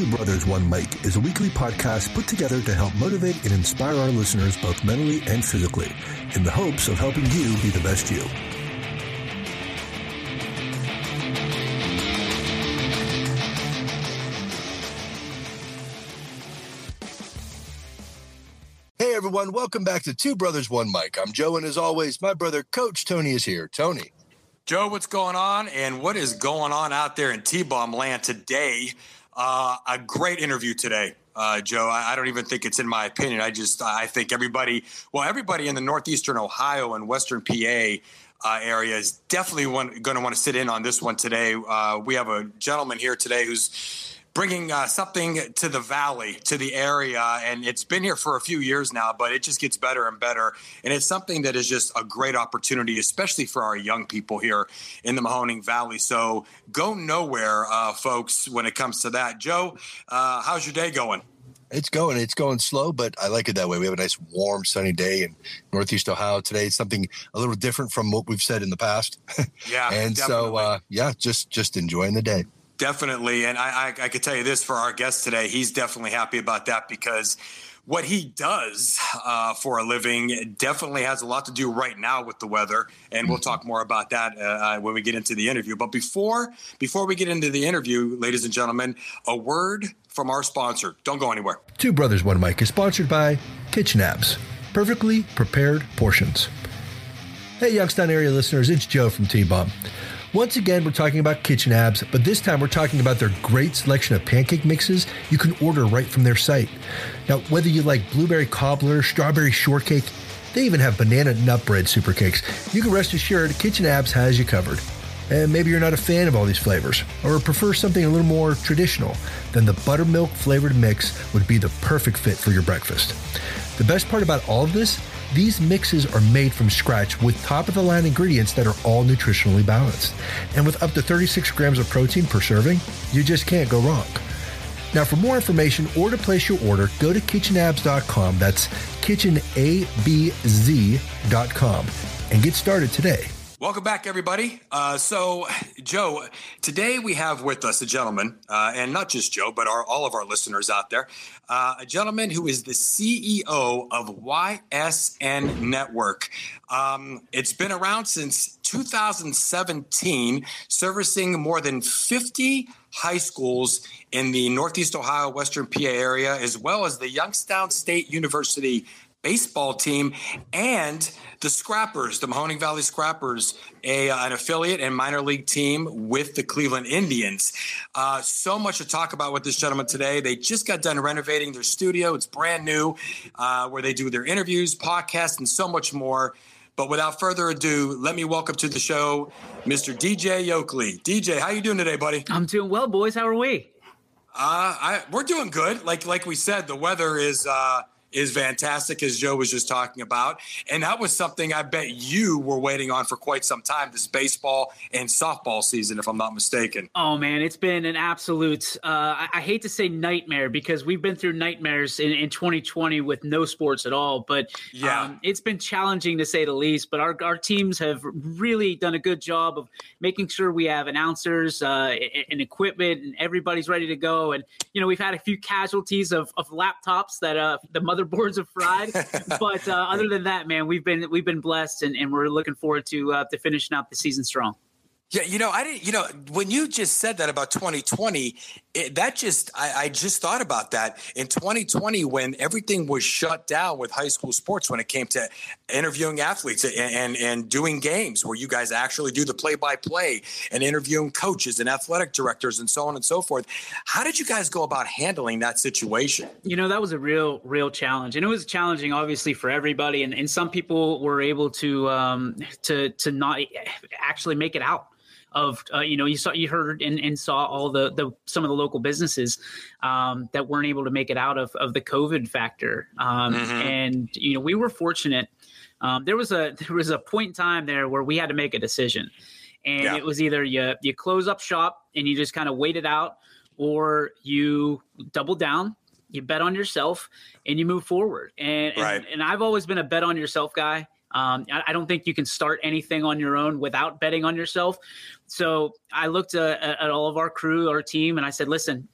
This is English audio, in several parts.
Two Brothers, One Mic is a weekly podcast put together to help motivate and inspire our listeners both mentally and physically in the hopes of helping you be the best you. Hey everyone, welcome back to Two Brothers, One Mic. I'm Joe, and as always, my brother Coach Tony is here. Tony. Joe, what's going on? And what is going on out there in T Bomb land today? Uh, a great interview today. Uh, Joe, I, I, don't even think it's in my opinion. I just I think everybody, well, everybody in the northeastern Ohio and western PA uh, area is definitely going to want to sit in on this one today. Uh, we have a gentleman here today who's bringing uh, something to the valley, to the area. And it's been here for a few years now, but it just gets better and better. And it's something that is just a great opportunity, especially for our young people here in the Mahoning Valley. So go nowhere, uh, folks, when it comes to that. Joe, uh, how's your day going? It's going. It's going slow, but I like it that way. We have a nice, warm, sunny day in Northeast Ohio today. It's something a little different from what we've said in the past. Yeah, and definitely. so uh, yeah, just just enjoying the day. Definitely. And I, I, I could tell you this for our guest today, he's definitely happy about that because what he does uh, for a living definitely has a lot to do right now with the weather, and we'll talk more about that uh, uh, when we get into the interview. But before before we get into the interview, ladies and gentlemen, a word from our sponsor. Don't go anywhere. Two Brothers One Mic is sponsored by Kitchen Abs, perfectly prepared portions. Hey, Youngstown area listeners, it's Joe from T Bomb. Once again, we're talking about Kitchen Abs, but this time we're talking about their great selection of pancake mixes you can order right from their site. Now, whether you like blueberry cobbler, strawberry shortcake, they even have banana nut bread super cakes, you can rest assured Kitchen Abs has you covered. And maybe you're not a fan of all these flavors, or prefer something a little more traditional, then the buttermilk flavored mix would be the perfect fit for your breakfast. The best part about all of this these mixes are made from scratch with top of the line ingredients that are all nutritionally balanced. And with up to 36 grams of protein per serving, you just can't go wrong. Now, for more information or to place your order, go to kitchenabs.com. That's kitchenabz.com and get started today. Welcome back, everybody. Uh, so, Joe, today we have with us a gentleman, uh, and not just Joe, but our, all of our listeners out there, uh, a gentleman who is the CEO of YSN Network. Um, it's been around since 2017, servicing more than 50 high schools in the Northeast Ohio, Western PA area, as well as the Youngstown State University baseball team and the Scrappers, the Mahoning Valley Scrappers, a, uh, an affiliate and minor league team with the Cleveland Indians. Uh, so much to talk about with this gentleman today. They just got done renovating their studio. It's brand new, uh, where they do their interviews, podcasts, and so much more. But without further ado, let me welcome to the show Mr. DJ Yokley. DJ, how you doing today, buddy? I'm doing well, boys. How are we? Uh, I, we're doing good. Like like we said, the weather is uh, is fantastic, as Joe was just talking about. And that was something I bet you were waiting on for quite some time this baseball and softball season, if I'm not mistaken. Oh, man, it's been an absolute, uh, I, I, hate to say nightmare because we've been through nightmares in, in 2020 with no sports at all. But yeah, um, it's been challenging to say the least. But our, our teams have really done a good job of making sure we have announcers uh, and equipment and everybody's ready to go. And, you know, we've had a few casualties of, of laptops that uh, the mother motherboards have fried. but uh, other than that, man, we've been we've been blessed, and, and we're looking forward to uh, to finishing out the season strong. Yeah, you know, I didn't. You know, when you just said that about 2020, it, that just I, I, just thought about that in 2020 when everything was shut down with high school sports when it came to interviewing athletes and and, and doing games where you guys actually do the play by play and interviewing coaches and athletic directors and so on and so forth. How did you guys go about handling that situation? You know, that was a real real challenge, and it was challenging, obviously, for everybody. And, and some people were able to um, to to not actually make it out of uh, you know you saw you heard and, and saw all the the some of the local businesses um, that weren't able to make it out of of the COVID factor, um, mm-hmm. and you know we were fortunate. Um, there was a there was a point in time there where we had to make a decision, and yeah. it was either you you close up shop and you just kind of wait it out, or you double down you bet on yourself and you move forward. And, right. and, and I've always been a bet on yourself guy. Um, I, I, don't think you can start anything on your own without betting on yourself. So I looked uh, at all of our crew, our team, and I said, listen,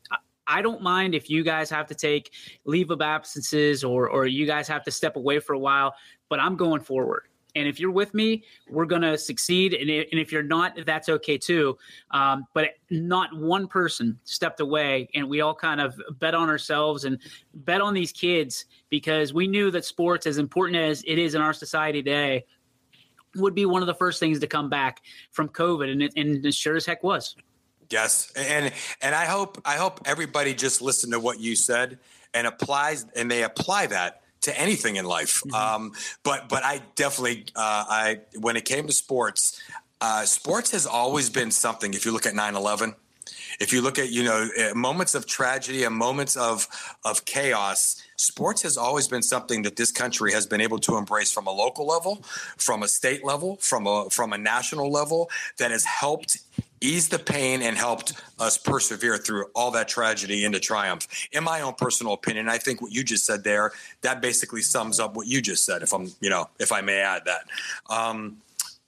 I don't mind if you guys have to take leave of absences or or you guys have to step away for a while, but I'm going forward. And if you're with me, we're going to succeed. And, if you're not, that's okay too. Um, but not one person stepped away, and we all kind of bet on ourselves and bet on these kids because we knew that sports, as important as it is in our society today, would be one of the first things to come back from COVID, and it, and it sure as heck was. Yes, and and I hope I hope everybody just listened to what you said and applies and they apply that to anything in life. Mm-hmm. Um, but but I definitely uh, I when it came to sports, uh, sports has always been something. If you look at 9-11, if you look at you know uh, moments of tragedy and moments of of chaos sports has always been something that this country has been able to embrace from a local level from a state level from a from a national level that has helped eased the pain and helped us persevere through all that tragedy into triumph. In my own personal opinion, I think what you just said there, that basically sums up what you just said, if I'm, you know, if I may add that. Um,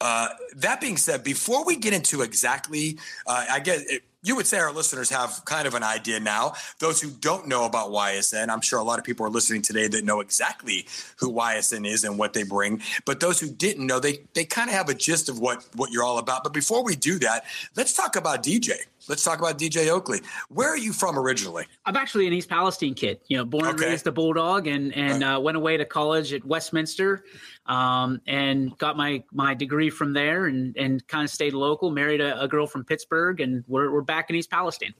uh, that being said, before we get into exactly, uh, I guess it, you would say our listeners have kind of an idea now. Those who don't know about YSN, I'm sure a lot of people are listening today that know exactly who YSN is and what they bring. But those who didn't know, they they kind of have a gist of what what you're all about. But before we do that, let's talk about DJ. Let's talk about DJ Yokley. Where are you from originally? I'm actually an East Palestine kid. You know, born okay. and raised a Bulldog, and and right. uh, went away to college at Westminster, um, and got my my degree from there, and and kind of stayed local. Married a, a girl from Pittsburgh, and we're we're back in East Palestine.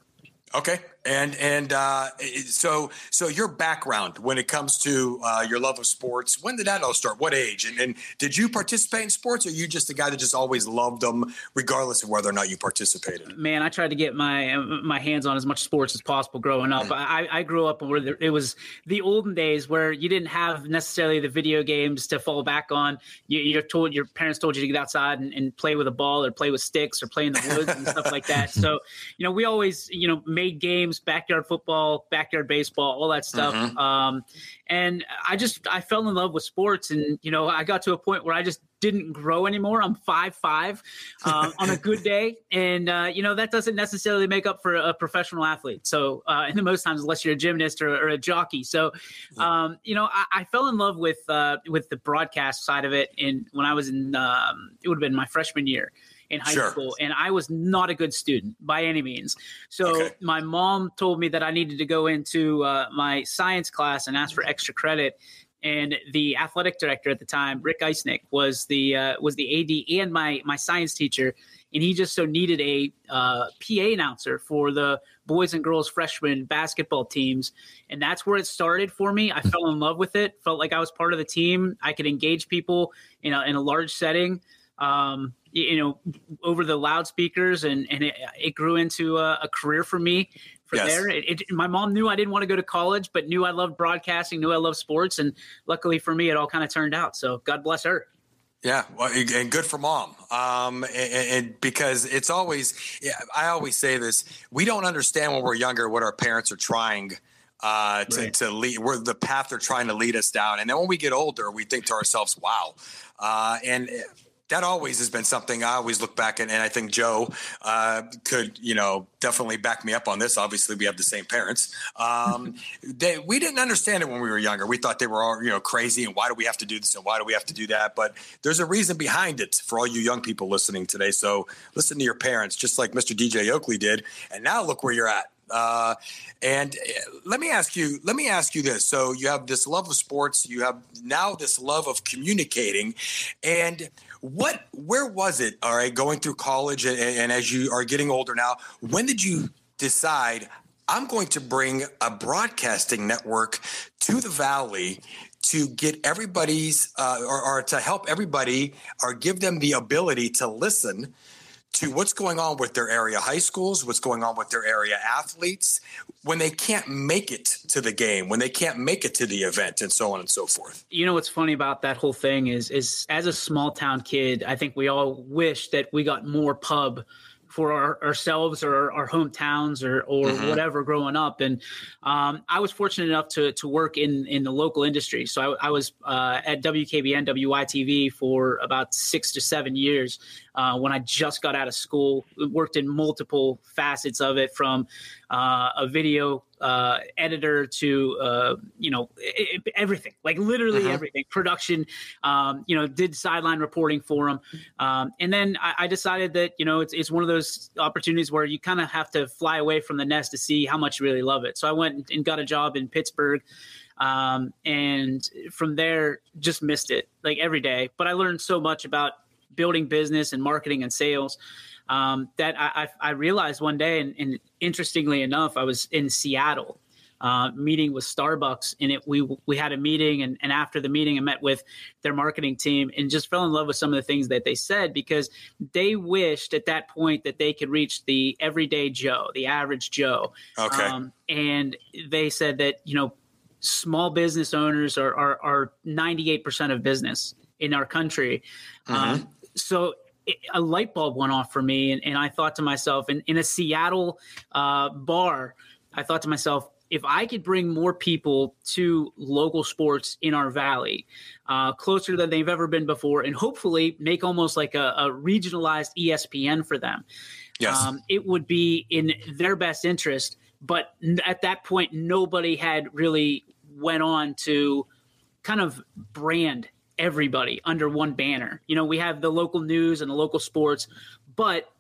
Okay, and and uh, so so your background when it comes to uh, your love of sports, when did that all start? What age? And, and did you participate in sports, or are you just a guy that just always loved them, regardless of whether or not you participated? Man, I tried to get my my hands on as much sports as possible growing up. Mm. I, I grew up where it was the olden days where you didn't have necessarily the video games to fall back on. You, you're told your parents told you to get outside and, and play with a ball or play with sticks or play in the woods and stuff like that. So you know, we always you know made games, backyard football, backyard baseball, all that stuff. Mm-hmm. Um, and I just I fell in love with sports, and you know I got to a point where I just didn't grow anymore. I'm five five um, on a good day, and uh, you know that doesn't necessarily make up for a professional athlete. So, uh, in the most times, unless you're a gymnast or, or a jockey. So, um, you know, I, I, fell in love with uh, with the broadcast side of it, in when I was in um, it would have been my freshman year in high sure. school, and I was not a good student by any means. So okay. my mom told me that I needed to go into uh, my science class and ask for extra credit. And the athletic director at the time, Rick Eisnick, was the uh, was the AD and my my science teacher, and he just so needed a uh, PA announcer for the boys and girls freshman basketball teams, and that's where it started for me. I fell in love with it. Felt like I was part of the team. I could engage people in a in a large setting. Um, you know over the loudspeakers and and it, it grew into a, a, career for me from yes. there it, it, my mom knew i didn't want to go to college but knew i loved broadcasting knew i loved sports and luckily for me it all kind of turned out so god bless her yeah, well, and good for mom. Um, and, and, because it's always, I always say this: we don't understand when we're younger what our parents are trying uh, to, right. to lead, we're the path they're trying to lead us down, and then when we get older, we think to ourselves, "Wow!" Uh, and that always has been something I always look back at, and I think Joe uh, could, you know, definitely back me up on this. Obviously, we have the same parents. Um, they, we didn't understand it when we were younger. We thought they were all, you know, crazy, and why do we have to do this, and why do we have to do that? But there's a reason behind it for all you young people listening today. So listen to your parents, just like Mr. DJ Yokley did, and now look where you're at. Uh, and uh, let me ask you, let me ask you this. So you have this love of sports, you have now this love of communicating, and what, where was it? All right, going through college, and, and as you are getting older now, when did you decide I'm going to bring a broadcasting network to the Valley to get everybody's uh, or, or, to help everybody or give them the ability to listen to what's going on with their area high schools, what's going on with their area athletes when they can't make it to the game, when they can't make it to the event, and so on and so forth. You know what's funny about that whole thing is, is as a small town kid, I think we all wish that we got more pub for our, ourselves or our hometowns or or mm-hmm. whatever growing up. And um, I was fortunate enough to to work in in the local industry. So I, I was uh, at WKBN WYTV for about six to seven years uh, when I just got out of school. Worked in multiple facets of it, from uh, a video uh, editor to uh, you know everything, like literally uh-huh. everything. Production, um, you know, did sideline reporting for them, um, and then I, I, decided that you know it's it's one of those opportunities where you kind of have to fly away from the nest to see how much you really love it. So I went and got a job in Pittsburgh. Um, and from there, just missed it like every day. But I learned so much about building business and marketing and sales um, that I, I, realized one day, and, and, interestingly enough, I was in Seattle. Uh, meeting with Starbucks, and it we we had a meeting, and, and after the meeting, I met with their marketing team, and just fell in love with some of the things that they said because they wished at that point that they could reach the everyday Joe, the average Joe. Okay. Um, and they said that you know small business owners are are, are 98% of business in our country. Mm-hmm. Um, so a light bulb went off for me, and, and I thought to myself, in, in a Seattle uh, bar, I thought to myself, if I could bring more people to local sports in our valley, uh, closer than they've ever been before, and hopefully make almost like a, a regionalized ESPN for them, yes. Um, it would be in their best interest. But at that point, nobody had really went on to kind of brand everybody under one banner. You know, we have the local news and the local sports, but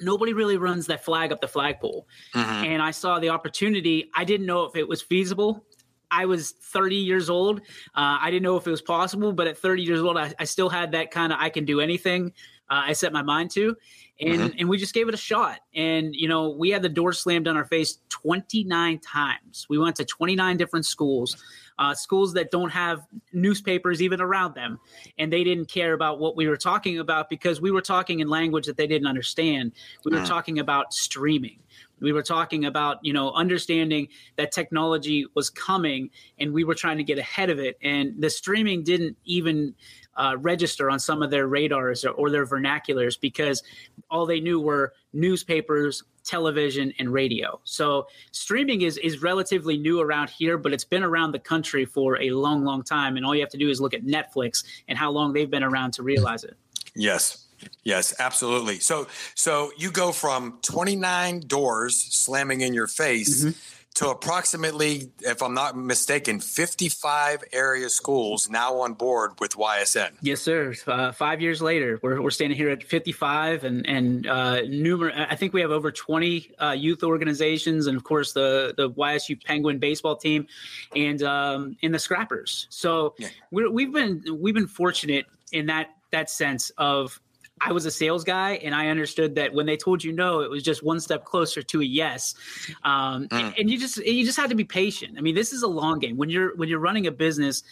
nobody really runs that flag up the flagpole. Mm-hmm. And I saw the opportunity. I didn't know if it was feasible. I was 30 years old. Uh, I didn't know if it was possible, but at 30 years old, I, I still had that kind of I can do anything. Uh, I set my mind to, and mm-hmm. and we just gave it a shot. And you know, we had the door slammed on our face 29 times. We went to 29 different schools uh, schools that don't have newspapers even around them. And they didn't care about what we were talking about because we were talking in language that they didn't understand. We were mm. talking about streaming. We were talking about, you know, understanding that technology was coming and we were trying to get ahead of it. And the streaming didn't even uh, register on some of their radars or, or, their vernaculars because all they knew were newspapers, television, and radio. So streaming is is relatively new around here, but it's been around the country for a long, long time. And all you have to do is look at Netflix and how long they've been around to realize it. Yes. Yes, absolutely. So so you go from 29 doors slamming in your face mm-hmm to approximately, if I'm not mistaken, 55 area schools now on board with YSN. Yes, sir. Uh, five years later, we're, we're standing here at 55 and, and uh, numerous, I think we have over 20 uh, youth organizations and of course the, the YSU Penguin baseball team and, um, and the scrappers. So yeah. we have been, we've been fortunate in that, that sense of I was a sales guy, and I understood that when they told you no, it was just one step closer to a yes. Um, mm. and, and, you just you just had to be patient. I mean, this is a long game when you're when you're running a business.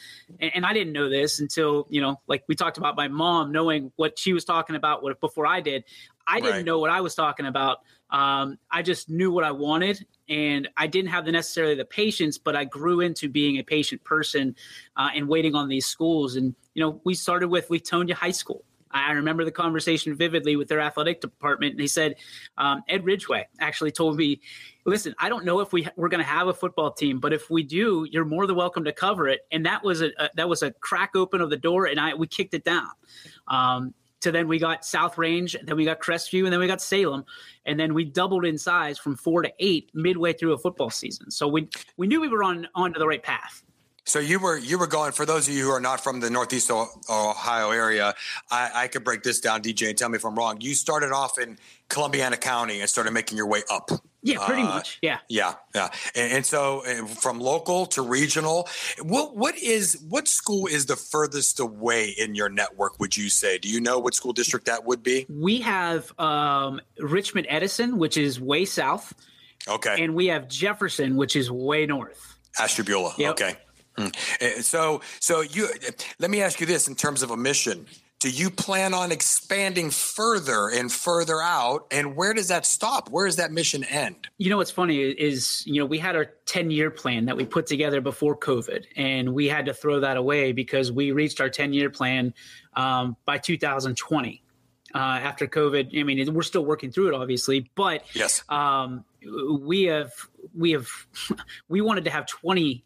And, and, I didn't know this until you know, like we talked about my mom knowing what she was talking about what, before I did. I didn't right. know what I was talking about. Um, I just knew what I wanted, and I didn't have the necessarily the patience, but I grew into being a patient person uh, and waiting on these schools. And you know, we started with Leetonia High School I remember the conversation vividly with their athletic department. And he said, um, Ed Ridgway actually told me, listen, I don't know if we we're going to have a football team, but if we do, you're more than welcome to cover it. And that was a, a that was a crack open of the door, and I we kicked it down. Um, so then we got South Range, then we got Crestview, and then we got Salem, and then we doubled in size from four to eight midway through a football season. So we we knew we were on onto the right path. So you were you were going for those of you who are not from the Northeast Ohio area. I, I could break this down, DJ, and tell me if I'm wrong. You started off in Columbiana County and started making your way up. Yeah, pretty uh, much. Yeah, yeah, yeah. And, and so from local to regional, what what is what school is the furthest away in your network? Would you say? Do you know what school district that would be? We have um, Richmond Edison, which is way south. Okay, and we have Jefferson, which is way north. Ashtabula. Yep. Okay. Mm. So, so you let me ask you this in terms of a mission. Do you plan on expanding further and further out? And where does that stop? Where does that mission end? You know what's funny is you know we had our 10 year plan that we put together before COVID, and we had to throw that away because we reached our 10 year plan um, by 2020. Uh, after COVID, I mean, we're still working through it, obviously, but yes, um, we have we have we wanted to have 20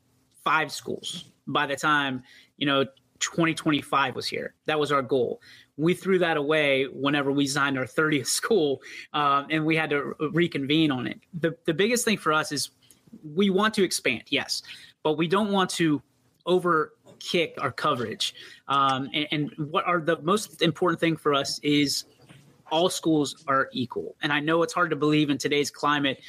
five schools by the time you know 2025 was here. That was our goal. We threw that away whenever we signed our 30th school, um, and we had to reconvene on it. The the biggest thing for us is we want to expand, yes, but we don't want to over kick our coverage. Um, and, and what are the most important thing for us is all schools are equal. And I know it's hard to believe in today's climate,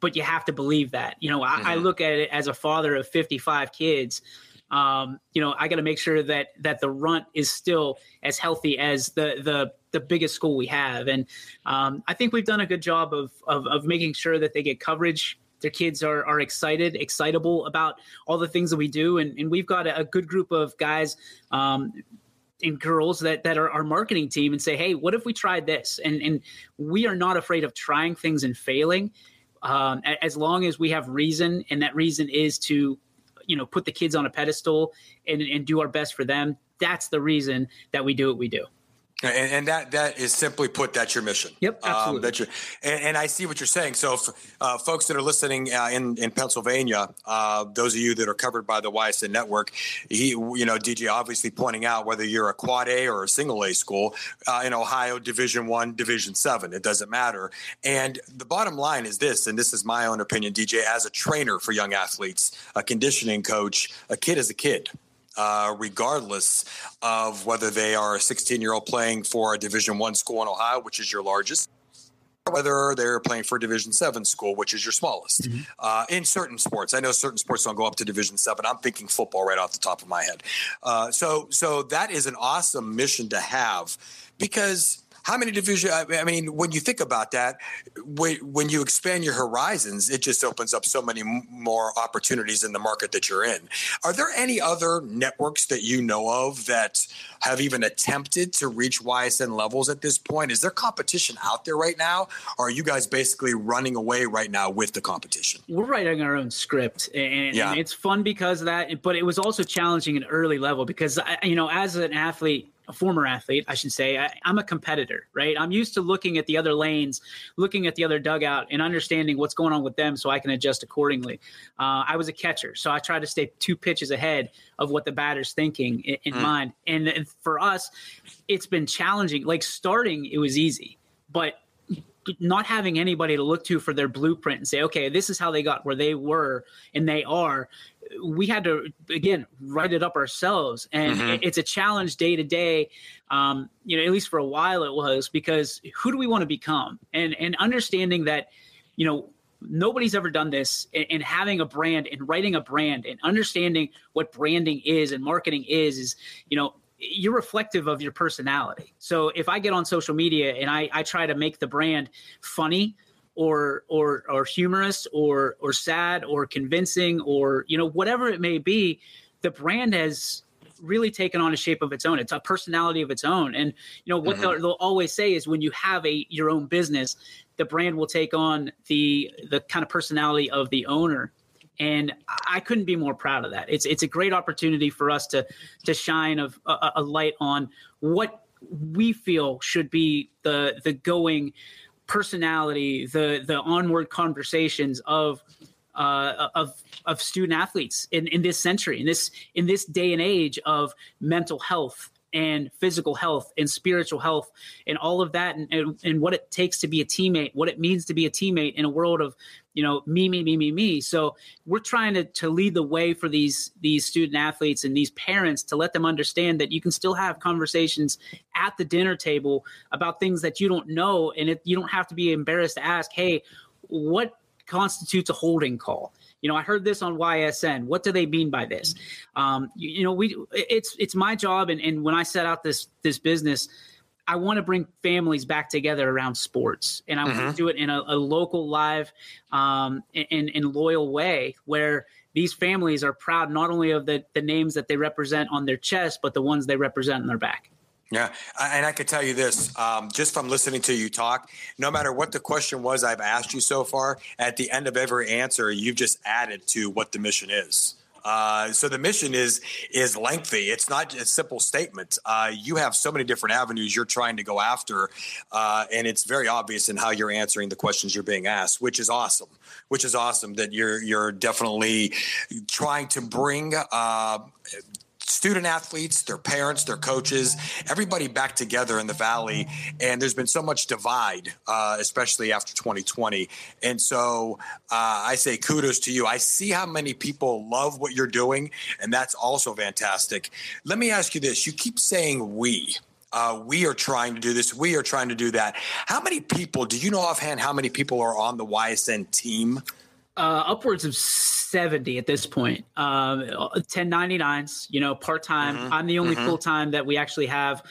but you have to believe that. You know, I, mm-hmm. I look at it as a father of 55 kids. Um, you know, I got to make sure that that the runt is still as healthy as the the the biggest school we have, and um, I think we've done a good job of, of of making sure that they get coverage their kids are are excited, excitable about all the things that we do, and, and we've got a, a good group of guys um, and girls that that are our marketing team and say, hey, what if we tried this? And and we are not afraid of trying things and failing, um, as long as we have reason, and that reason is to, you know, put the kids on a pedestal and and do our best for them. That's the reason that we do what we do. And, and, that that is simply put, that's your mission. Yep, um, absolutely. Um, that you and, and, I see what you're saying. So, uh, folks that are listening uh, in in Pennsylvania, uh, those of you that are covered by the YSN network, he, you know, DJ obviously pointing out whether you're a quad A or a single A school uh, in Ohio, Division One, Division Seven, it doesn't matter. And the bottom line is this, and this is my own opinion, DJ, as a trainer for young athletes, a conditioning coach, a kid is a kid uh, regardless of whether they are a 16 year old playing for a Division One school in Ohio, which is your largest, whether they're playing for a Division Seven school, which is your smallest. Mm-hmm. Uh, in certain sports, I know certain sports don't go up to Division Seven. I'm thinking football right off the top of my head. Uh, so, so that is an awesome mission to have because how many division? I mean, when you think about that, when you expand your horizons, it just opens up so many more opportunities in the market that you're in. Are there any other networks that you know of that have even attempted to reach YSN levels at this point? Is there competition out there right now? Or are you guys basically running away right now with the competition? We're writing our own script, and, yeah. and it's fun because of that. But it was also challenging at early level because you know, as an athlete a former athlete, I should say, I, am a competitor, right? I'm used to looking at the other lanes, looking at the other dugout, and understanding what's going on with them so I can adjust accordingly. Uh, I was a catcher, so I try to stay two pitches ahead of what the batter's thinking in, in mm. mind. And, and for us, it's been challenging. Like starting, it was easy, but not having anybody to look to for their blueprint and say, okay, this is how they got where they were and they are. We had to again write it up ourselves. And mm-hmm. it's a challenge day to day. Um, you know at least for a while it was because who do we want to become? And and understanding that you know nobody's ever done this and, and having a brand and writing a brand and understanding what branding is and marketing is is you know you're reflective of your personality. So if i get on social media and i, I try to make the brand funny or or or humorous or or sad or convincing or you know whatever it may be the brand has really taken on a shape of its own. It's a personality of its own. And you know what mm-hmm. they'll, they'll always say is when you have a your own business the brand will take on the the kind of personality of the owner and I couldn't be more proud of that. It's it's a great opportunity for us to to shine of a, a light on what we feel should be the the going personality, the the onward conversations of uh, of of student athletes in, in this century, in this in this day and age of mental health and physical health and spiritual health and all of that and, and, and, what it takes to be a teammate what it means to be a teammate in a world of you know me me me me me. So we're trying to, to lead the way for these these student athletes and these parents to let them understand that you can still have conversations at the dinner table about things that you don't know. And it, you don't have to be embarrassed to ask hey what constitutes a holding call? You know, I heard this on YSN. What do they mean by this? Um, you, you, know, we it's it's my job, and, and when I set out this this business, I want to bring families back together around sports, and I mm-hmm. want to do it in a, a local, live, um, and, and loyal way where these families are proud not only of the the names that they represent on their chest, but the ones they represent in their back. Yeah, and I can tell you this, um, just from listening to you talk, no matter what the question was I've asked you so far, at the end of every answer, you've just added to what the mission is. Uh, so the mission is is lengthy. It's not a simple statement. Uh, you have so many different avenues you're trying to go after, uh, and it's very obvious in how you're answering the questions you're being asked, which is awesome. Which is awesome that you're you're definitely trying to bring uh, student athletes, their parents, their coaches, everybody back together in the valley. And there's been so much divide, uh, especially after 2020. And so uh, I say kudos to you. I see how many people love what you're doing, and that's also fantastic. Let me ask you this: You keep saying we. Uh, we are trying to do this. We are trying to do that. How many people do you know offhand? How many people are on the YSN team? uh, upwards of 70 at this point. Um, 1099s, you know, part time. Mm-hmm. I'm the only mm-hmm. full time that we actually have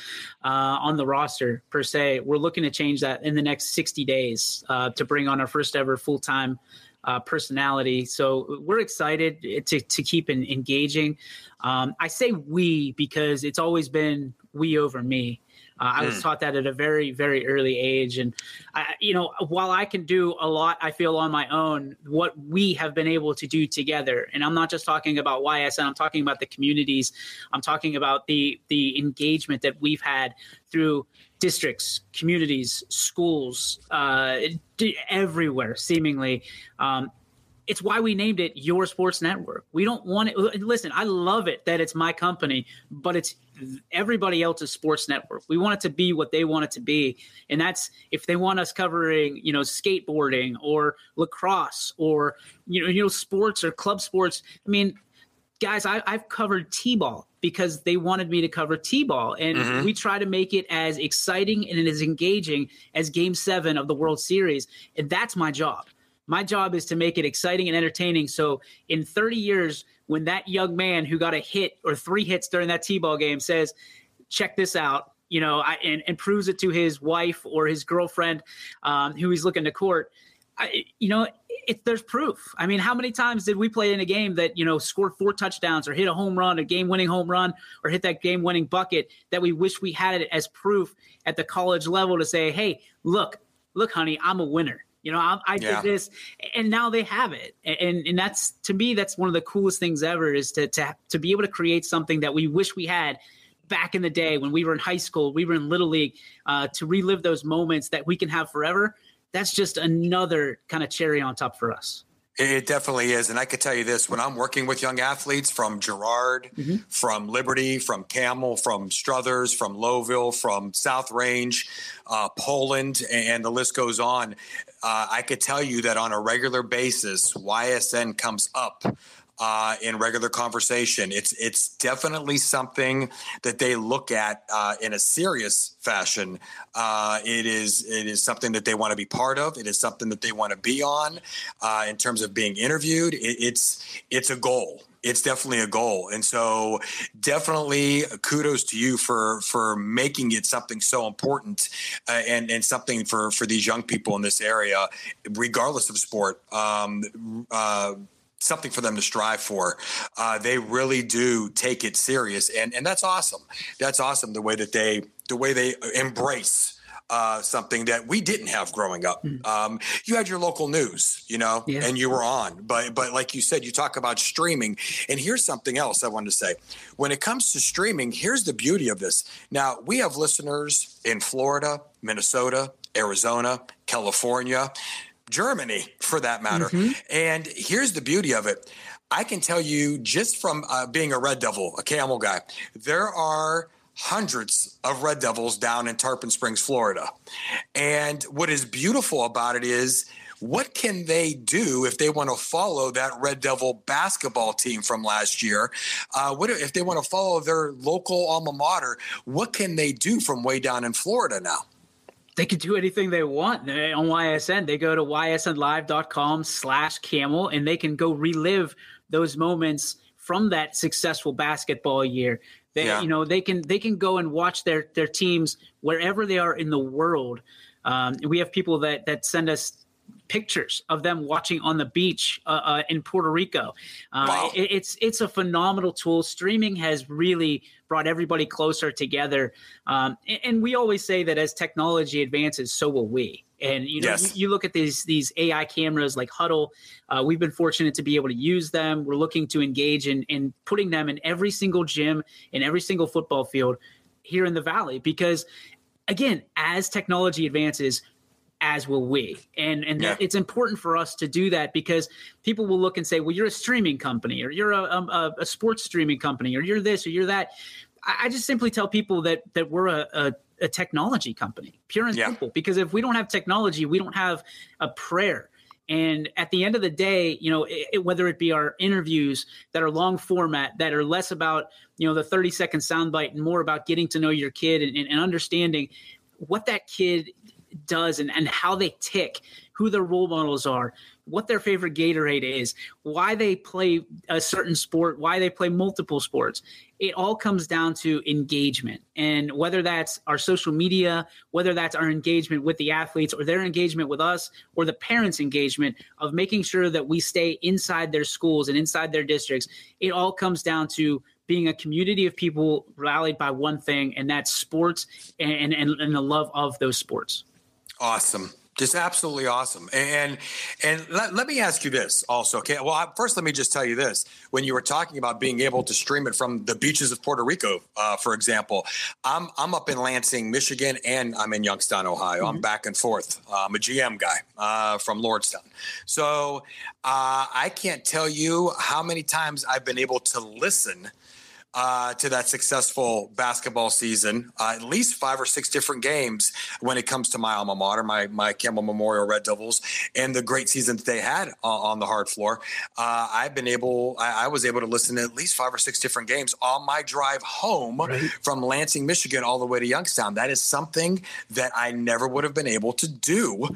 uh, on the roster, per se. We're looking to change that in the next 60 days uh, to bring on our first ever full time. Uh, personality. So we're excited to, to keep in, engaging. Um, I say we because it's always been we over me. Uh, I was hmm. taught that at a very, very early age. And, I, you know, while I can do a lot, I feel on my own, what we have been able to do together. And I'm not just talking about YSN, I'm talking about the communities. I'm talking about the, the engagement that we've had through districts, communities, schools, uh, everywhere, seemingly. Um, it's why we named it Your Sports Network. We don't want it. Listen, I love it that it's my company, but it's everybody else's sports network. We want it to be what they want it to be, and that's if they want us covering, you know, skateboarding or lacrosse or you know, you know, sports or club sports. I mean, guys, I, have covered t-ball because they wanted me to cover t-ball, and mm-hmm. we try to make it as exciting and as engaging as Game Seven of the World Series, and that's my job. My job is to make it exciting and entertaining. So in 30 years, when that young man who got a hit or three hits during that T-ball game says, check this out, you know, I, and, and proves it to his wife or his girlfriend um, who he's looking to court, I, you know, it, there's proof. I mean, how many times did we play in a game that, you know, scored four touchdowns or hit a home run, a game winning home run, or hit that game winning bucket that we wish we had it as proof at the college level to say, hey, look, look, honey, I'm a winner. You know, I, I yeah. did this, and now they have it, and and that's to me that's one of the coolest things ever is to to to be able to create something that we wish we had back in the day when we were in high school, we were in little league, uh, to relive those moments that we can have forever. That's just another kind of cherry on top for us. It definitely is. And I could tell you this when I'm working with young athletes from Girard, mm-hmm. from Liberty, from Campbell, from Struthers, from Lowellville, from South Range, uh, Poland, and the list goes on, uh, I could tell you that on a regular basis, YSN comes up uh, in regular conversation. It's it's definitely something that they look at uh, in a serious fashion. Uh, it is it is something that they want to be part of. It is something that they want to be on uh, in terms of being interviewed. It, it's it's a goal it's definitely a goal and so definitely kudos to you for for making it something so important uh, and and something for for these young people in this area regardless of sport um, uh, something for them to strive for. Uh, they really do take it serious, and and that's awesome. That's awesome the way that they the way they embrace. Uh, something that we didn't have growing up. Mm. Um, you had your local news, you know, yeah. and you were on. But but like you said, you talk about streaming, and here's something else I wanted to say. When it comes to streaming, here's the beauty of this. Now we have listeners in Florida, Minnesota, Arizona, California. Germany for that matter. Mm-hmm. And here's the beauty of it. I can tell you just from uh, being a Red Devil, a Campbell guy, there are hundreds of Red Devils down in Tarpon Springs, Florida. And what is beautiful about it is what can they do if they want to follow that Red Devil basketball team from last year? Uh, what if they want to follow their local alma mater? What can they do from way down in Florida now? they can do anything they want on YSN. They go to ysnlive.com slash campbell and they can go relive those moments from that successful basketball year. They, yeah. you know, they can they can go and watch their their teams wherever they are in the world. Um, we have people that that send us pictures of them watching on the beach uh, uh, in Puerto Rico. Uh, wow. it, it's it's a phenomenal tool. Streaming has really brought everybody closer together, um, and, and, we always say that as technology advances, so will we. And you know, yes. you, you, look at these these AI cameras like Hudl. Uh, we've been fortunate to be able to use them. We're looking to engage in in putting them in every single gym, in every single football field here in the valley, because again, as technology advances, as will we. And and yeah. it's important for us to do that because people will look and say, well, you're a streaming company or you're a, um, a, a sports streaming company or you're this or you're that. I, I just simply tell people that that we're a, a a technology company, pure and yeah. simple. Because if we don't have technology, we don't have a prayer. And at the end of the day, you know, it, whether it be our interviews that are long format, that are less about, you know, the 30 second soundbite and more about getting to know your kid and, and understanding what that kid does and, and how they tick, who their role models are, what their favorite Gatorade is, why they play a certain sport, why they play multiple sports. It all comes down to engagement. And whether that's our social media, whether that's our engagement with the athletes or their engagement with us or the parents' engagement of making sure that we stay inside their schools and inside their districts, it all comes down to being a community of people rallied by one thing, and that's sports and, and, and the love of those sports. Awesome. Just absolutely awesome. And and let, let me ask you this also. Okay. Well, first, let me just tell you this. When you were talking about being able to stream it from the beaches of Puerto Rico, uh, for example, I'm I'm up in Lansing, Michigan, and I'm in Youngstown, Ohio. Mm-hmm. I'm back and forth. Uh, I'm a GM guy uh, from Lordstown, so uh, I can't tell you how many times I've been able to listen uh, to that successful basketball season, uh, at least five or six different games when it comes to my alma mater, my my Campbell Memorial Red Devils, and the great season that they had uh, on the hard floor. Uh, I've been able, I, I, was able to listen to at least five or six different games on my drive home right. from Lansing, Michigan, all the way to Youngstown. That is something that I never would have been able to do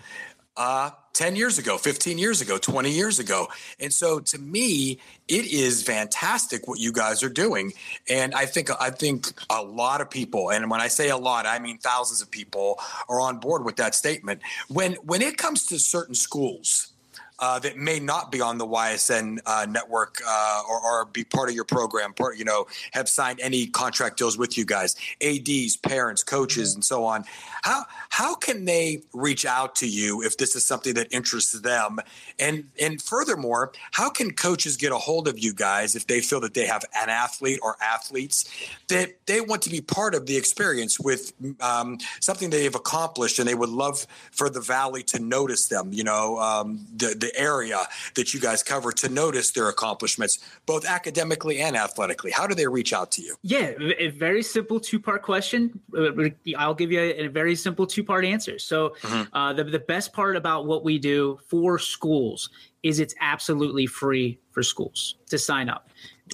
uh, 10 years ago, 15 years ago, 20 years ago. And so to me, it is fantastic what you guys are doing. And I think I think a lot of people, and when I say a lot, I mean thousands of people are on board with that statement. When when it comes to certain schools, uh, that may not be on the YSN uh, network uh, or, or, be part of your program, part, you know, have signed any contract deals with you guys, ADs, parents, coaches, and so on. How how can they reach out to you if this is something that interests them? And and furthermore, how can coaches get a hold of you guys if they feel that they have an athlete or athletes that they want to be part of the experience with um, something they've accomplished and they would love for the valley to notice them? You know, um, the, the area that you guys cover to notice their accomplishments, both academically and athletically? How do they reach out to you? Yeah, a very simple two part question. Uh, I'll give you a, a very simple two part answer. So, mm-hmm. uh, the, the best part about what we do for schools is it's absolutely free for schools to sign up.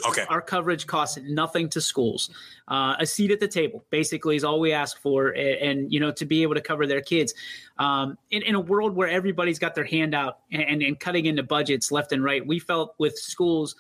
Okay. Our coverage costs nothing to schools. Uh, a seat at the table, basically, is all we ask for, and, and you know, to be able to cover their kids. Um, in, in, a world where everybody's got their hand out and, and cutting into budgets left and right, we felt with schools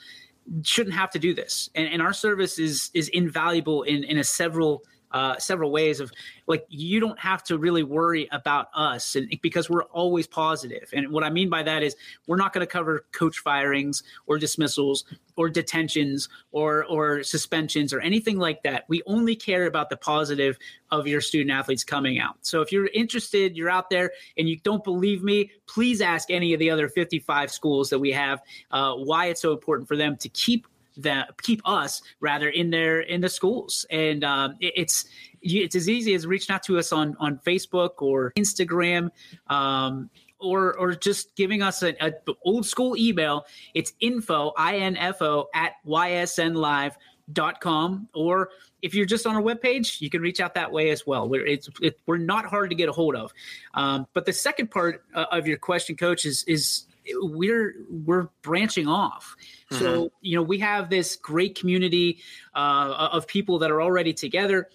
shouldn't have to do this, and, and our service is is invaluable in in a several uh, several ways of like you don't have to really worry about us and because we're always positive. And what i mean by that is we're not going to cover coach firings or dismissals or detentions or or suspensions or anything like that. We only care about the positive of your student athletes coming out. So if you're interested you're out there and you don't believe me please ask any of the other 55 schools that we have uh, why it's so important for them to keep that keep us rather in their in the schools. And um, it, it's it's as easy as reaching out to us on on facebook or instagram um, or or just giving us an old school email. It's info info at ysnlive dot com. Or if you're just on our webpage you can reach out that way as well. We're it's it, we're not hard to get a hold of. Um, but the second part uh, of your question coach is is we're we're branching off. Mm-hmm. So you know we have this great community uh, of people that are already together.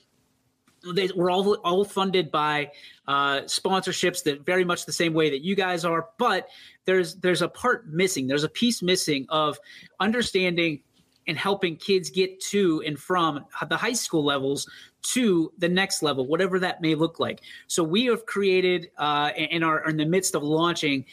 They, we're all all funded by uh, sponsorships that very much the same way that you guys are, but there's there's a part missing. There's a piece missing of understanding and helping kids get to and from the high school levels to the next level, whatever that may look like. So we have created uh, and are in the midst of launching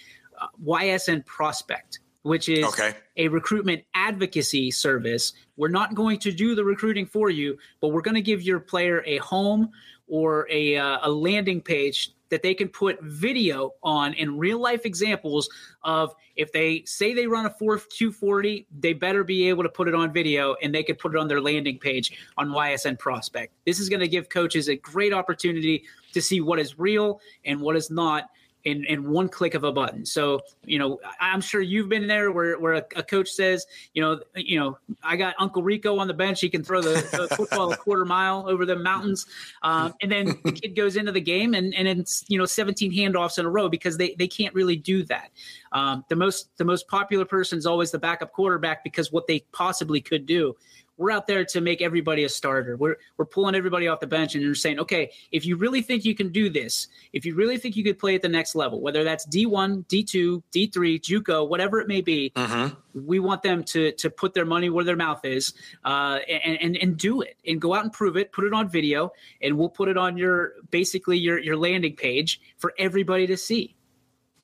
YSN Prospect, which is okay. a recruitment advocacy service. We're not going to do the recruiting for you, but we're going to give your player a home or a, uh, a landing page that they can put video on in real life examples of if they say they run a 4 240 they better be able to put it on video and they could put it on their landing page on ysn prospect this is going to give coaches a great opportunity to see what is real and what is not in, in one click of a button. So, you know, I'm sure you've been there where, where a, a coach says, you know, you know, I got Uncle Rico on the bench. He can throw the, the football a quarter mile over the mountains. Um, and then the kid goes into the game and, and it's, you know, 17 handoffs in a row because they, they can't really do that. Um, the most the most popular person is always the backup quarterback because what they possibly could do we're out there to make everybody a starter. We're we're pulling everybody off the bench and you're saying, okay, if you really think you can do this, if you really think you could play at the next level, whether that's D1, D2, D3, JUCO, whatever it may be, uh-huh. we want them to to put their money where their mouth is, uh, and, and and do it and go out and prove it. Put it on video, and we'll put it on your basically your your landing page for everybody to see.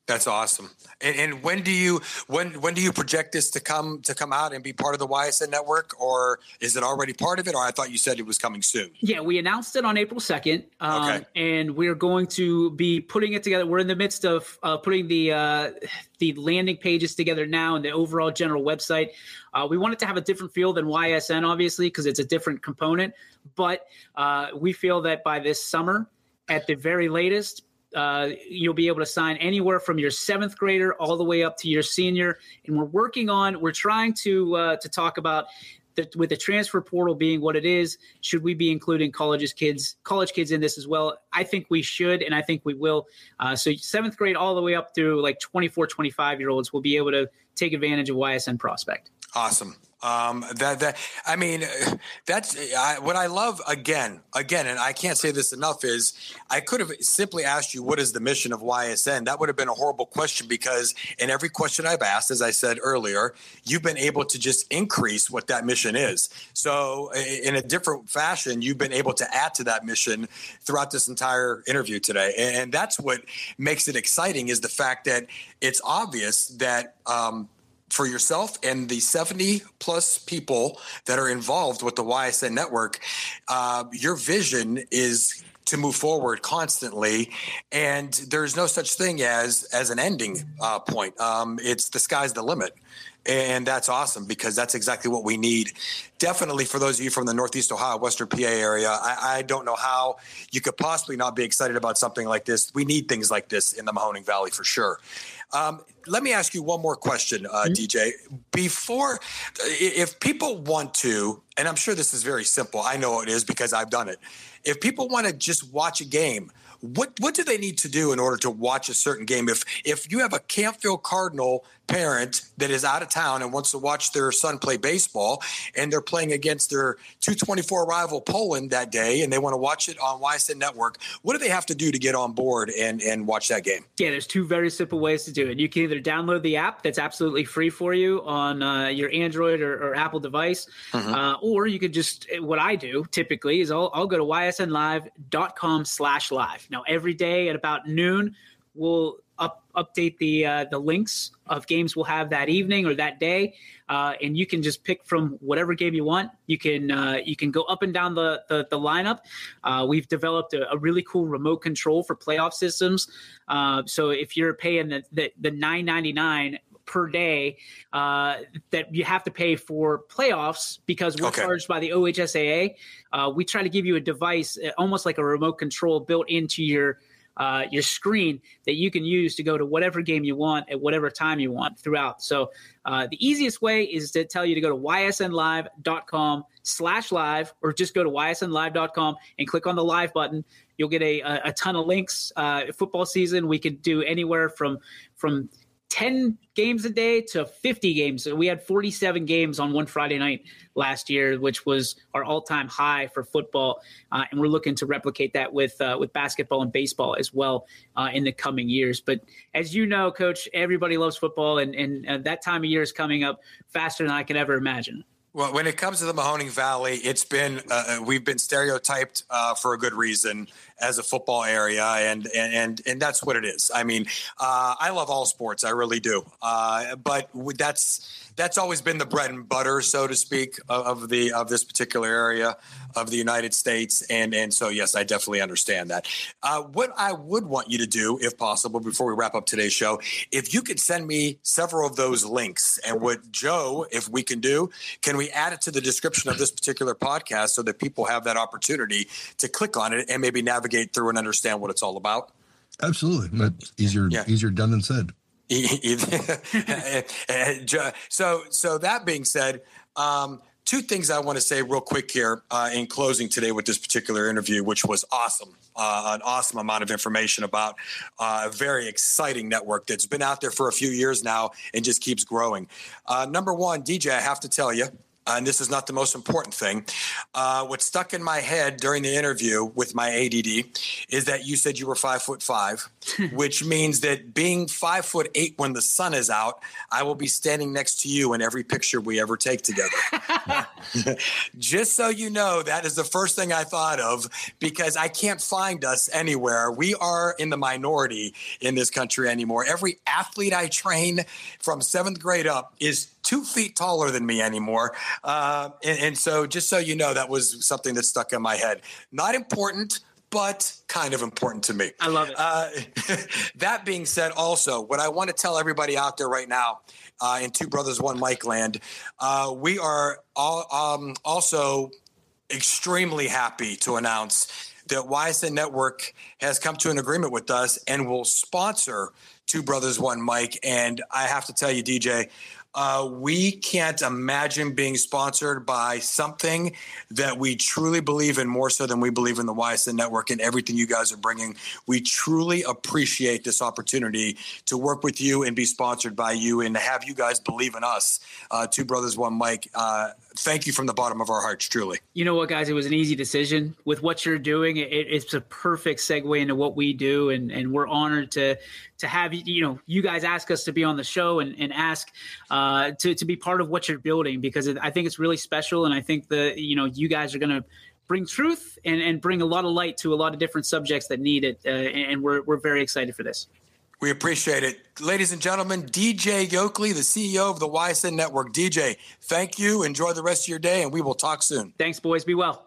That's awesome. And, and, when do you when when do you project this to come to come out and be part of the YSN network, or is it already part of it? Or I thought you said it was coming soon. Yeah, we announced it on April second, um, okay. and we're going to be putting it together. We're in the midst of uh, putting the uh, the landing pages together now and the overall general website. Uh, we wanted to have a different feel than YSN, obviously, because it's a different component. But uh, we feel that by this summer, at the very latest, uh, you'll be able to sign anywhere from your seventh grader all the way up to your senior. And we're working on, we're trying to uh, to talk about the, with the transfer portal being what it is, should we be including colleges kids, college kids in this as well? I think we should, and I think we will. Uh, so seventh grade all the way up through like 24, 25 year olds will be able to take advantage of YSN Prospect. Awesome. Um, that that I mean, that's I, what I love. Again, again, and I can't say this enough. Is I could have simply asked you what is the mission of YSN. That would have been a horrible question because in every question I've asked, as I said earlier, you've been able to just increase what that mission is. So in a different fashion, you've been able to add to that mission throughout this entire interview today, and that's what makes it exciting. Is the fact that it's obvious that. Um, for yourself and the 70 plus people that are involved with the YSN network, uh, your vision is to move forward constantly and there's no such thing as as an ending uh, point um, it's the sky's the limit and that's awesome because that's exactly what we need. Definitely for those of you from the Northeast Ohio, Western PA area, I, I, don't know how you could possibly not be excited about something like this. We need things like this in the Mahoning Valley for sure. Um, let me ask you one more question, uh, mm-hmm. DJ. Before, if people want to, and I'm sure this is very simple, I know it is because I've done it. If people want to just watch a game, what what do they need to do in order to watch a certain game? If if you have a Canfield Cardinal parent that is out of town and wants to watch their son play baseball and they're playing against their 224 rival Poland that day and they want to watch it on YSN Network, what do they have to do to get on board and, and watch that game? Yeah, there's two very simple ways to do it. You can either download the app that's absolutely free for you on uh, your Android or, or Apple device, mm-hmm. uh, or you could just, what I do typically is I'll, I'll go to ysnlive.com slash live. Now, every day at about noon, we'll update the uh, the links of games we'll have that evening or that day, uh, and you can just pick from whatever game you want. You can uh, you can go up and down the the, the lineup. Uh, we've developed a, a, really cool remote control for playoff systems. Uh, so if you're paying the the, the nine ninety nine per day uh, that you have to pay for playoffs because we're okay. charged by the OHSAA. Uh, we try to give you a device, almost like a remote control, built into your uh, your screen that you can use to go to whatever game you want at whatever time you want throughout. So uh, the easiest way is to tell you to go to ysnlive.com slash live or just go to ysnlive.com and click on the live button. You'll get a, a, a ton of links. Uh, football season, we could do anywhere from from – 10 games a day to 50 games. We had 47 games on one Friday night last year, which was our all-time high for football, uh, and we're looking to replicate that with uh, with basketball and baseball as well uh, in the coming years. But as you know, Coach, everybody loves football, and, and uh, that time of year is coming up faster than I can ever imagine. Well, when it comes to the Mahoning Valley, it's been uh, uh, we've been stereotyped uh, for a good reason as a football area, and and and, that's what it is. I mean, uh, I love all sports, I really do, uh, but that's that's always been the bread and butter, so to speak, of, the of this particular area of the United States. And and so yes, I definitely understand that. Uh, what I would want you to do, if possible, before we wrap up today's show, if you could send me several of those links, and what Joe, if we can do, can we add it to the description of this particular podcast so that people have that opportunity to click on it and maybe navigate through and understand what it's all about? Absolutely, but easier yeah. easier done than said. so so that being said. Um, two things I want to say real quick here uh, in closing today with this particular interview, which was awesome. Uh, an awesome amount of information about uh, a very exciting network that's been out there for a few years now and just keeps growing. Uh, number one, DJ, I have to tell you, uh, and this is not the most important thing. Uh, what stuck in my head during the interview with my ADD is that you said you were five foot five, which means that being five foot eight when the sun is out, I will be standing next to you in every picture we ever take together. Just so you know, that is the first thing I thought of because I can't find us anywhere. We are in the minority in this country anymore. Every athlete I train from seventh grade up is two feet taller than me anymore. Uh, and, and so, just so you know, that was something that stuck in my head. Not important, but kind of important to me. I love it. Uh, that being said, also, what I want to tell everybody out there right now uh, in Two Brothers One Mic Land, uh, we are all, um, also extremely happy to announce that YSN Network has come to an agreement with us and will sponsor Two Brothers One Mic. And I have to tell you, DJ, uh, we can't imagine being sponsored by something that we truly believe in more so than we believe in the YSN network and everything you guys are bringing. We truly appreciate this opportunity to work with you and be sponsored by you and to have you guys believe in us. Uh, two brothers, one Mic Uh, thank you from the bottom of our hearts, truly. You know what, guys? It was an easy decision with what you're doing. It, it's a perfect segue into what we do, and and we're honored to to have you know you guys ask us to be on the show and, and ask uh, to to be part of what you're building because I think it's really special, and I think the you know you guys are going to bring truth and, and bring a lot of light to a lot of different subjects that need it, uh, and we're we're very excited for this. We appreciate it. Ladies and gentlemen, DJ Yokley, the CEO of the YSN Network. DJ, thank you. Enjoy the rest of your day, and we will talk soon. Thanks, boys. Be well.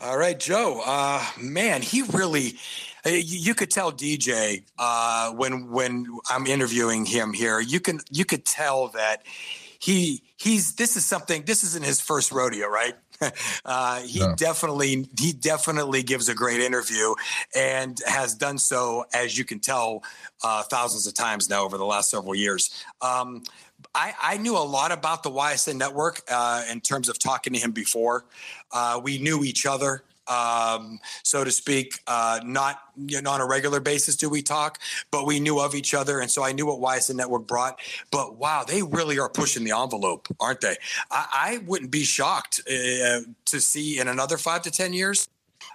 All right, Joe. Uh, man, he really. Uh, you could tell DJ uh, when when I'm interviewing him here. You can you could tell that he he's this is something. This isn't his first rodeo, right? Uh, he no. definitely he definitely gives a great interview and has done so, as you can tell, uh, thousands of times now over the last several years. Um, I, I, knew a lot about the YSN network uh, in terms of talking to him before. Uh, we knew each other um, so to speak. Uh, not you know, on a regular basis do we talk, but we knew of each other, and so I knew what YSN Network brought. But wow, they really are pushing the envelope, aren't they? I, I wouldn't be shocked uh, to see in another five to ten years.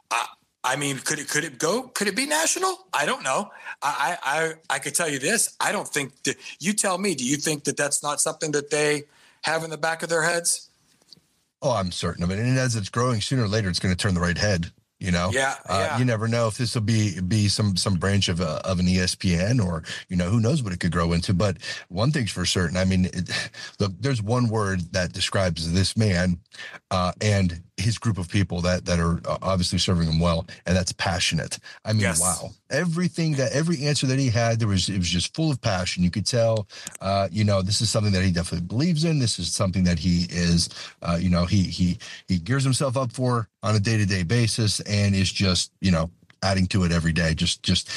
Uh, I mean, could it could it go? Could it be national? I don't know. I I I could tell you this. I don't think that. You tell me. Do you think that that's not something that they have in the back of their heads? Oh, I'm certain of it. And as it's growing, sooner or later, it's going to turn the right head. You know, yeah, uh, yeah. You never know if this will be be some some branch of a, of an ESPN or you know who knows what it could grow into. But one thing's for certain. I mean, it, look, there's one word that describes this man uh, and his group of people that that are uh, obviously serving him well, and that's passionate. I mean, yes. wow! Everything that every answer that he had, there was it was just full of passion. You could tell, uh, you know, this is something that he definitely believes in. This is something that he is, uh, you know, he he he gears himself up for on a day to day basis, and is just you know adding to it every day. Just, just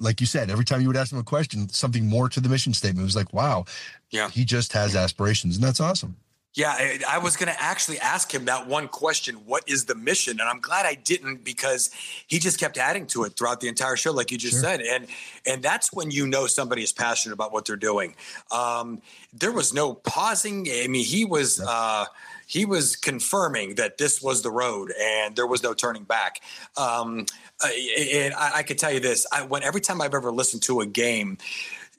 like you said, every time you would ask him a question, something more to the mission statement. It was like, wow, yeah, he just has aspirations, and that's awesome. Yeah, I was going to actually ask him that one question What is the mission? And I'm glad I didn't because he just kept adding to it throughout the entire show, like you just sure. said. And and that's when you know somebody is passionate about what they're doing. Um, there was no pausing. I mean, he was. Uh, he was confirming that this was the road and there was no turning back. Um, and I, I could tell you this: I, when every time I've ever listened to a game,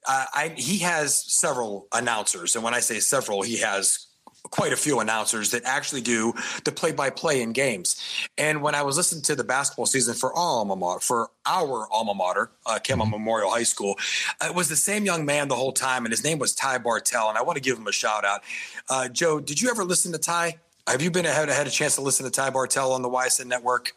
uh, I, he has several announcers, and when I say several, he has quite a few announcers that actually do the play-by-play in games. And when I was listening to the basketball season for our alma mater, for our alma mater, uh, mm-hmm. Memorial High School, it was the same young man the whole time, and his name was Ty Bartell. And I want to give him a shout out. Uh, Joe, did you ever listen to Ty? Have you been ahead had a chance to listen to Ty Bartell on the YSN network?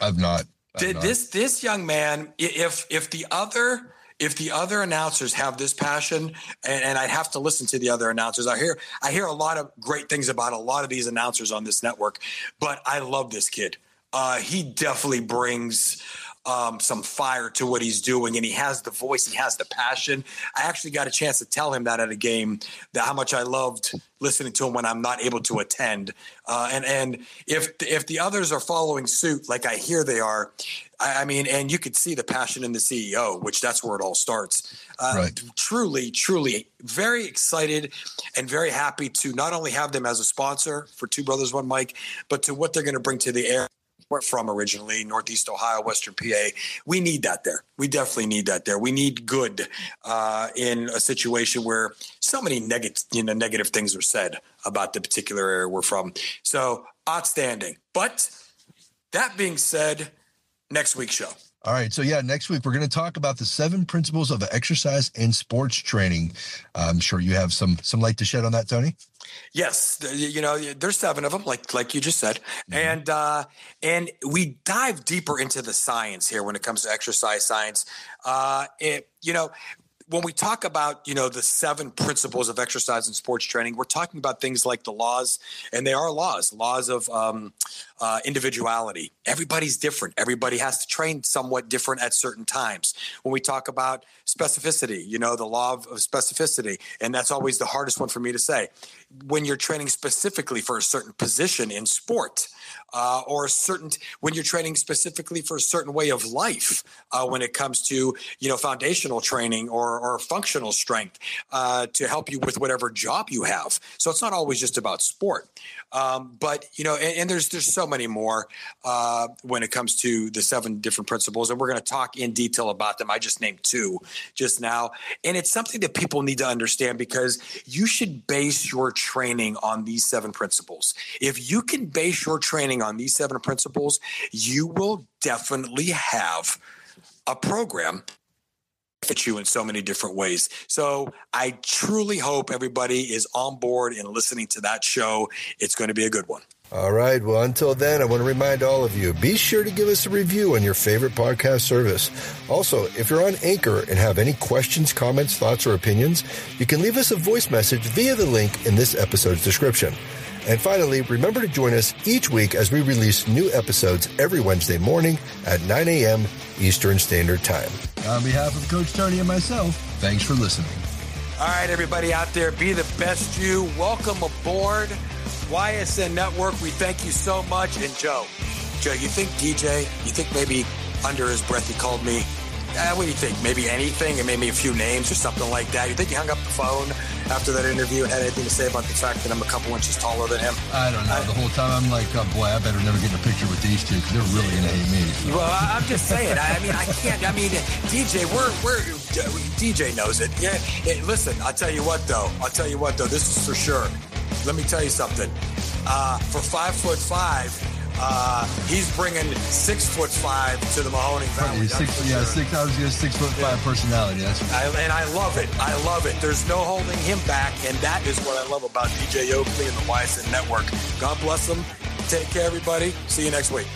I've not. I've did not. this this young man, if if the other if the other announcers have this passion and, and, i'd have to listen to the other announcers i hear i hear a lot of great things about a lot of these announcers on this network but i love this kid uh, he definitely brings um, some fire to what he's doing, and he has the voice, he has the passion. I actually got a chance to tell him that at a game that how much I loved listening to him when I'm not able to attend. Uh, and and if if the others are following suit, like I hear they are, I, I, mean, and you could see the passion in the CEO, which that's where it all starts. Uh, right. Truly, truly, very excited and very happy to not only have them as a sponsor for Two Brothers One Mic, but to what they're going to bring to the air We're from originally, Northeast Ohio, Western PA. We need that there. We definitely need that there. We need good uh, in a situation where so many negative, you know, negative things are said about the particular area we're from. So outstanding. But that being said, next week's show. All right. So, yeah, next week we're going to talk about the seven principles of exercise and sports training. I'm sure you have some some light to shed on that, Tony. Yes, you know, there's seven of them, like like you just said, mm-hmm. and uh, and we dive deeper into the science here when it comes to exercise science. Uh, it, you know, when we talk about you know the seven principles of exercise and sports training we're talking about things like the laws and they are laws laws of um, uh, individuality. Everybody's different. Everybody has to train somewhat different at certain times. When we talk about specificity you know the law of, specificity and that's always the hardest one for me to say. When you're training specifically for a certain position in sport uh, or a certain when you're training specifically for a certain way of life uh, when it comes to you know foundational training or, or functional strength uh, to help you with whatever job you have. So it's not always just about sport. Um, but you know and, and, there's there's so many more uh, when it comes to the seven different principles and we're going to talk in detail about them i just named two just now and it's something that people need to understand because you should base your training on these seven principles if you can base your training on these seven principles, you will definitely have a program fit you in so many different ways. So I truly hope everybody is on board and listening to that show. It's going to be a good one. All right. Well, until then, I want to remind all of you be sure to give us a review on your favorite podcast service. Also, if you're on Anchor and have any questions, comments, thoughts, or opinions, you can leave us a voice message via the link in this episode's description. And finally, remember to join us each week as we release new episodes every Wednesday morning at 9 a.m. Eastern Standard Time. On behalf of Coach Tony and myself, thanks for listening. All right, everybody out there, be the best you. Welcome aboard YSN Network. We thank you so much. And Joe, Joe, you think DJ, you think maybe under his breath he called me uh, what do you think? Maybe anything, and maybe a few names or something like that. You think he hung up the phone after that interview and had anything to say about the fact that I'm a couple inches taller than him? I don't know. I, the whole time I'm like, oh boy, I better never get in a picture with these two because they're really gonna hate me. So. Well, I'm just saying. I mean, I can't. I mean, DJ, we're we're DJ knows it. Yeah. Hey, listen, I'll tell you what though. I'll tell you what though. This is for sure. Let me tell you something. Uh, for five foot five uh, he's bringing six foot five to the Mahoney family. Six, yeah, sure. six. I was just six foot five yeah. personality. That's I, and I love it. I love it. There's no holding him back, and that is what I love about DJ Yokley and the YSN Network. God bless them. Take care, everybody. See you next week.